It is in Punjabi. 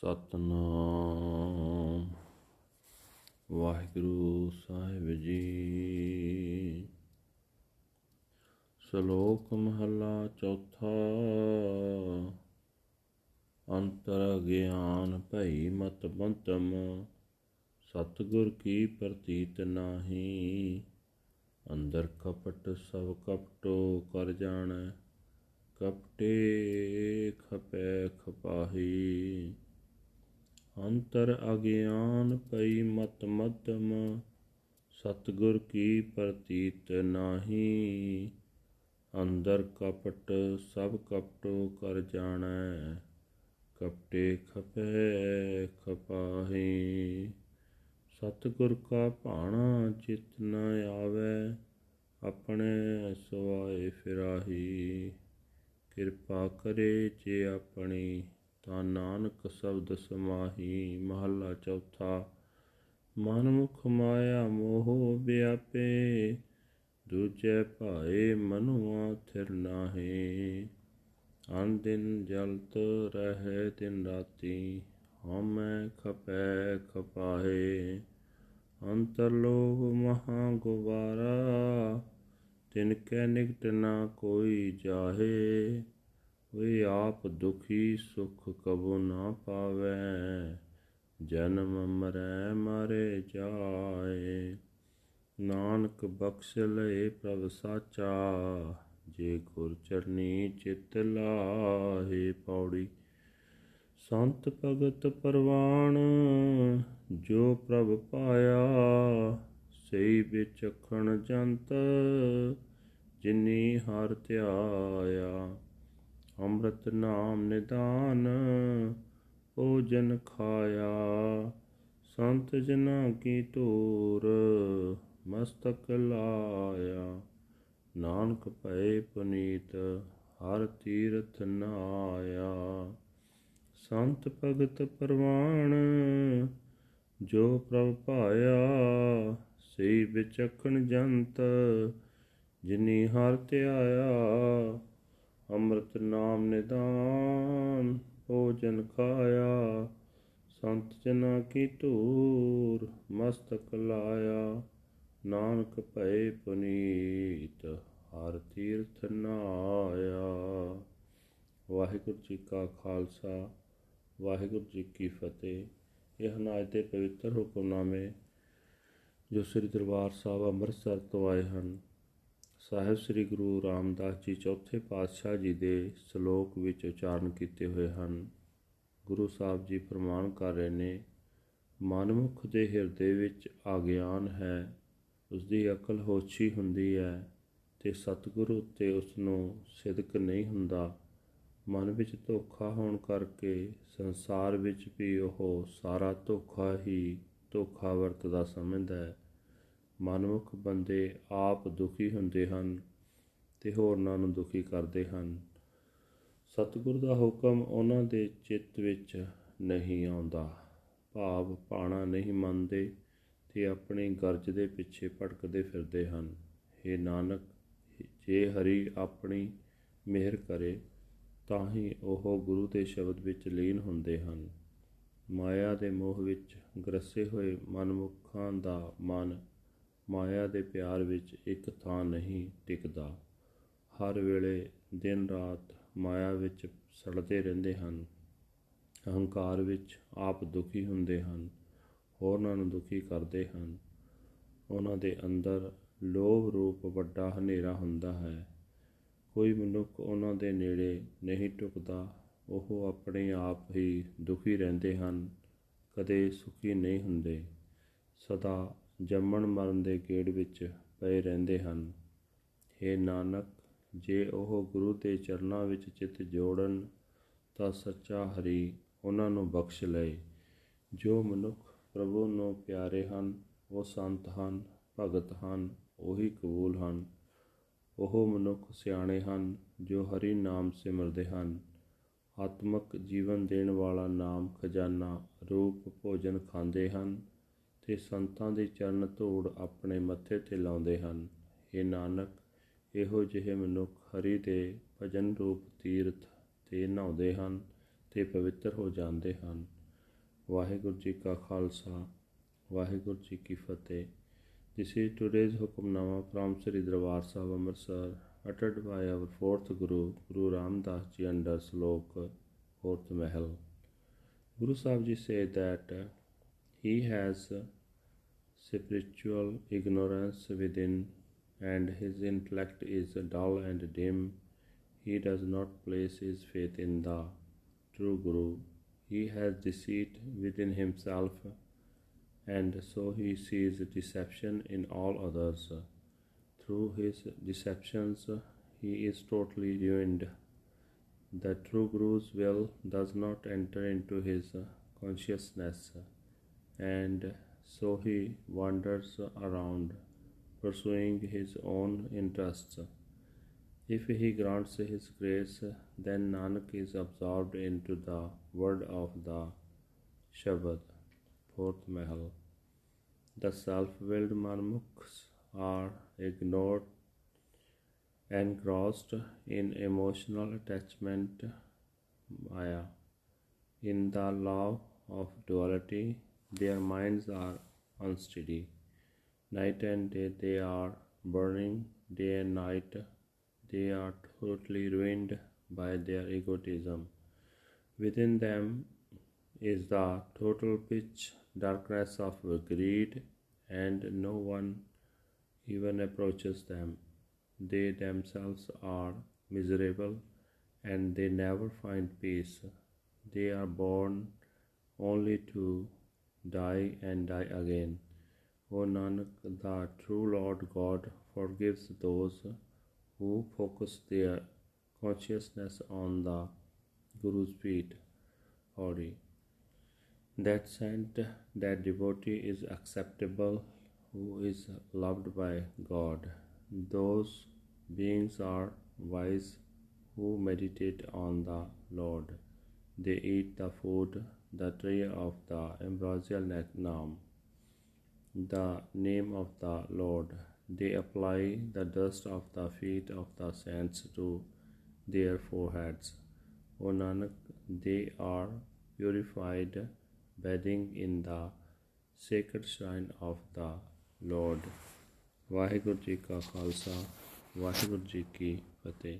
ਸਤਨਾਮ। ਵਾਹਿਗੁਰੂ ਸਾਹਿਬ ਜੀ। ਸ਼ਲੋਕ ਮਹਲਾ ਚੌਥਾ। ਅੰਤਰ ਗਿਆਨ ਭਈ ਮਤ ਬੰਤਮ। ਸਤਗੁਰ ਕੀ ਪ੍ਰਤੀਤ ਨਾਹੀ। ਅੰਦਰ ਕਪਟ ਸਭ ਕਪਟੋ ਕਰ ਜਾਣੈ। ਕਪਟੇ ਖਪੈ ਖਪਾਹੀ। ਅੰਤਰ ਅਗਿਆਨ ਪਈ ਮਤ ਮਤਮ ਸਤਗੁਰ ਕੀ ਪ੍ਰਤੀਤ ਨਾਹੀ। ਅੰਦਰ ਕਪਟ, ਸਭ ਕਪਟੋ ਕਰ ਜਾਣੈ, ਕਪਟੇ ਖਪੈ ਖਪਾਹੀ। ਸਤਗੁਰ ਕਾ ਭਾਣਾ ਚਿਤ ਨ ਆਵੈ, ਆਪਣੇ ਸਵਾਏ ਫਿਰਾਹੀ। ਕਿਰਪਾ ਕਰੇ ਜੇ ਆਪਣੀ ਤਾਂ ਨਾਨਕ ਸ਼ਬਦ ਸਮਾਹੀ ਮਹੱਲਾ ਚੌਥਾ ਮਨ ਮੁਖ ਮਾਇਆ ਮੋਹ ਵਿਆਪੇ, ਦੂਜੇ ਭਾਏ ਮਨੁਆ ਥਿਰ ਨਾਹੀ। ਅਨ ਦਿਨ ਜਲਤ ਰਹੇ ਦਿਨ ਰਾਤੀ ਹਮੈ ਖਪੈ ਖਪਾਹੇ। ਅੰਤਰ ਲੋਭ ਮਹਾ ਗੁਬਾਰਾ, ਤਿਨ ਕੈ ਨਿਕਟ ਨਾ ਕੋਈ ਜਾਹੇ। ਵੇ ਆਪ ਦੁਖੀ ਸੁਖ ਕਬੂ ਨਾ ਪਾਵੈ, ਜਨਮ ਮਰੈ ਮਾਰੇ ਜਾਏ। ਨਾਨਕ ਬਖਸ਼ ਲਏ ਪ੍ਰਭ ਸਾਚਾ, ਜੇ ਗੁਰ ਚਰਨੀ ਚਿਤ ਲਾਹੇ ਪੌੜੀ। ਸੰਤ ਭਗਤ ਪਰਵਾਨ, ਜੋ ਪ੍ਰਭ ਪਾਇਆ ਸਈ ਵਿਚਖਣ ਜੰਤ, ਜਿਨੀ ਹਰ ਧਿਆਇਆ। ਅੰਮ੍ਰਿਤ ਨਾਮ ਨਿਦਾਨ, ਭੋਜਨ ਖਾਇਆ। ਸੰਤ ਜਨਾ ਕੀ ਧੂਰ ਮਸਤਕ ਲਾਇਆ। ਨਾਨਕ ਭਏ ਪੁਨੀਤ, ਹਰ ਤੀਰਥ ਨਾਇਆ। ਸੰਤ ਭਗਤ ਪਰਵਾਨ, ਜੋ ਪ੍ਰਭ ਪਾਇਆ ਸਈ ਵਿਚਖਣ ਜੰਤ, ਜਿਨੀ ਹਰ ਧਿਆਇਆ। ਅੰਮ੍ਰਿਤ ਨਾਮ ਨਿਦਾਨ ਭੋਜਨ ਖਾਇਆ। ਸੰਤ ਜਨਾ ਕੀ ਧੂਰ ਮਸਤਕ ਲਾਇਆ। ਨਾਨਕ ਭਏ ਪੁਨੀਤ, ਹਰ ਤੀਰਥ ਨਾਇਆ। ਵਾਹਿਗੁਰੂ ਜੀ ਕਾ ਖਾਲਸਾ, ਵਾਹਿਗੁਰੂ ਜੀ ਕੀ ਫਤਿਹ। ਇਹ ਹਨ ਅੱਜ ਦੇ ਪਵਿੱਤਰ ਹੁਕਮਨਾਮੇ ਜੋ ਸ੍ਰੀ ਦਰਬਾਰ ਸਾਹਿਬ ਅੰਮ੍ਰਿਤਸਰ ਤੋਂ ਆਏ ਹਨ ਸਾਹਿਬ ਸ੍ਰੀ ਗੁਰੂ ਰਾਮਦਾਸ ਜੀ ਚੌਥੇ ਪਾਤਸ਼ਾਹ ਜੀ ਦੇ ਸ਼ਲੋਕ ਵਿੱਚ ਉਚਾਰਨ ਕੀਤੇ ਹੋਏ ਹਨ। ਗੁਰੂ ਸਾਹਿਬ ਜੀ ਪ੍ਰਮਾਣ ਕਰ ਰਹੇ ਨੇ, ਮਨਮੁਖ ਦੇ ਹਿਰਦੇ ਵਿੱਚ ਆਗਿਆਨ ਹੈ ਉਸ ਦੀ ਅਕਲ ਹੋਛੀ ਹੁੰਦੀ ਹੈ ਤੇ ਸਤਿਗੁਰੂ ਉੱਤੇ ਉਸ ਨੂੰ ਸਿਦਕ ਨਹੀਂ ਹੁੰਦਾ। ਮਨ ਵਿੱਚ ਧੋਖਾ ਹੋਣ ਕਰਕੇ ਸੰਸਾਰ ਵਿੱਚ ਵੀ ਉਹ ਸਾਰਾ ਧੋਖਾ ਹੀ ਧੋਖਾ ਵਰਤਦਾ ਸਮਝਦਾ ਹੈ। ਮਨਮੁਖ ਬੰਦੇ ਆਪ ਦੁਖੀ ਹੁੰਦੇ ਹਨ ਤੇ ਹੋਰਨਾਂ ਨੂੰ ਦੁਖੀ ਕਰਦੇ ਹਨ। ਸਤਿਗੁਰ ਦਾ ਹੁਕਮ ਉਹਨਾਂ ਦੇ ਚਿੱਤ ਵਿੱਚ ਨਹੀਂ ਆਉਂਦਾ। ਭਾਵ ਪਾਣਾ ਨਹੀਂ ਮੰਨਦੇ ਤੇ ਆਪਣੀ ਗਰਜ ਦੇ ਪਿੱਛੇ ਭਟਕਦੇ ਫਿਰਦੇ ਹਨ। हे ਨਾਨਕ, ਜੇ ਹਰੀ ਆਪਣੀ ਮਿਹਰ ਕਰੇ, ਤਾਂ ਹੀ ਉਹ ਗੁਰੂ ਦੇ ਸ਼ਬਦ ਵਿੱਚ ਲੀਨ ਹੁੰਦੇ ਹਨ। ਮਾਇਆ ਦੇ ਮੋਹ ਵਿੱਚ ਗਰਸੇ ਹੋਏ ਮਨਮੁਖਾਂ ਦਾ ਮਨ ਮਾਇਆ ਦੇ ਪਿਆਰ ਵਿੱਚ ਇੱਕ ਥਾਂ ਨਹੀਂ ਟਿਕਦਾ। ਹਰ ਵੇਲੇ ਦਿਨ ਰਾਤ ਮਾਇਆ ਵਿੱਚ ਸੜਦੇ ਰਹਿੰਦੇ ਹਨ। ਅਹੰਕਾਰ ਵਿੱਚ ਆਪ ਦੁਖੀ ਹੁੰਦੇ ਹਨ, ਹੋਰਨਾਂ ਨੂੰ ਦੁਖੀ ਕਰਦੇ ਹਨ। ਉਹਨਾਂ ਦੇ ਅੰਦਰ ਲੋਭ ਰੂਪ ਵੱਡਾ ਹਨੇਰਾ ਹੁੰਦਾ ਹੈ। ਕੋਈ ਮਨੁੱਖ ਉਹਨਾਂ ਦੇ ਨੇੜੇ ਨਹੀਂ ਟੁਕਦਾ, ਉਹ ਆਪਣੇ ਆਪ ਹੀ ਦੁਖੀ ਰਹਿੰਦੇ ਹਨ, ਕਦੇ ਸੁਖੀ ਨਹੀਂ ਹੁੰਦੇ। ਸਦਾ ਜੰਮਣ ਮਰਨ ਦੇ ਗੇੜ ਵਿੱਚ ਪਏ ਰਹਿੰਦੇ ਹਨ। हे ਨਾਨਕ, ਜੇ ਉਹ ਗੁਰੂ ਦੇ ਚਰਨਾਂ ਵਿੱਚ ਚਿੱਤ ਜੋੜਨ, ਤਾਂ ਸੱਚਾ ਹਰੀ ਉਹਨਾਂ ਨੂੰ ਬਖਸ਼ ਲਏ। ਜੋ ਮਨੁੱਖ ਪ੍ਰਭੂ ਨੂੰ ਪਿਆਰੇ ਹਨ, ਉਹ ਸੰਤ ਹਨ, ਭਗਤ ਹਨ, ਉਹੀ ਕਬੂਲ ਹਨ। ਉਹ ਮਨੁੱਖ ਸਿਆਣੇ ਹਨ, ਜੋ ਹਰੀ ਨਾਮ ਸਿਮਰਦੇ ਹਨ। ਆਤਮਕ ਜੀਵਨ ਦੇਣ ਵਾਲਾ ਨਾਮ ਖਜ਼ਾਨਾ, ਰੂਪ, ਭੋਜਨ ਖਾਂਦੇ ਹਨ। ਤੇ ਸੰਤਾਂ ਦੇ ਚਰਨ ਧੂੜ ਆਪਣੇ ਮੱਥੇ ਤੇ ਲਾਉਂਦੇ ਹਨ ਇਹ ਨਾਨਕ ਇਹੋ ਜਿਹੇ ਮਨੁੱਖ ਹਰੀ ਦੇ ਭਜਨ ਰੂਪ ਤੀਰਥ ਤੇ ਨਹਾਉਂਦੇ ਹਨ ਤੇ ਪਵਿੱਤਰ ਹੋ ਜਾਂਦੇ ਹਨ ਵਾਹਿਗੁਰੂ ਜੀ ਕਾ ਖਾਲਸਾ ਵਾਹਿਗੁਰੂ ਜੀ ਕੀ ਫਤਿਹ This is today's Hukamnama from Sri Darbar Sahib Amritsar uttered by our fourth Guru, Guru Ram Das Ji under Slok, fourth Mahal. Guru Sahib Ji said that uh, he has uh, spiritual ignorance within and his intellect is dull and dim. He does not place his faith in the true Guru. He has deceit within himself and so he sees deception in all others. Through his deceptions, he is totally ruined. The true Guru's will does not enter into his consciousness, and so he wanders around, pursuing his own interests. If he grants his grace, then Nanak is absorbed into the word of the Shabad. Fourth Mahal. The self willed Manmukhs are ignored, engrossed in emotional attachment, Maya. In the law of duality, their minds are unsteady. Night and day they are burning, day and night they are totally ruined by their egotism. Within them is the total pitch darkness of greed, and no one even approaches them. They themselves are miserable and they never find peace. They are born only to die and die again. O Nanak, the true Lord God forgives those who focus their consciousness on the Guru's feet. Audi. That saint, that devotee is acceptable who is loved by God. Those beings are wise who meditate on the Lord. They eat the food, the tree of the ambrosial name, the name of the Lord. They apply the dust of the feet of the saints to their foreheads. O Nanak, they are purified bathing in the sacred shrine of the Lord. Waheguru ji ਕਾ ਖਾਲਸਾ ਵਾਹਿਗੁਰੂ ਜੀ ਕੀ ਫਤਿਹ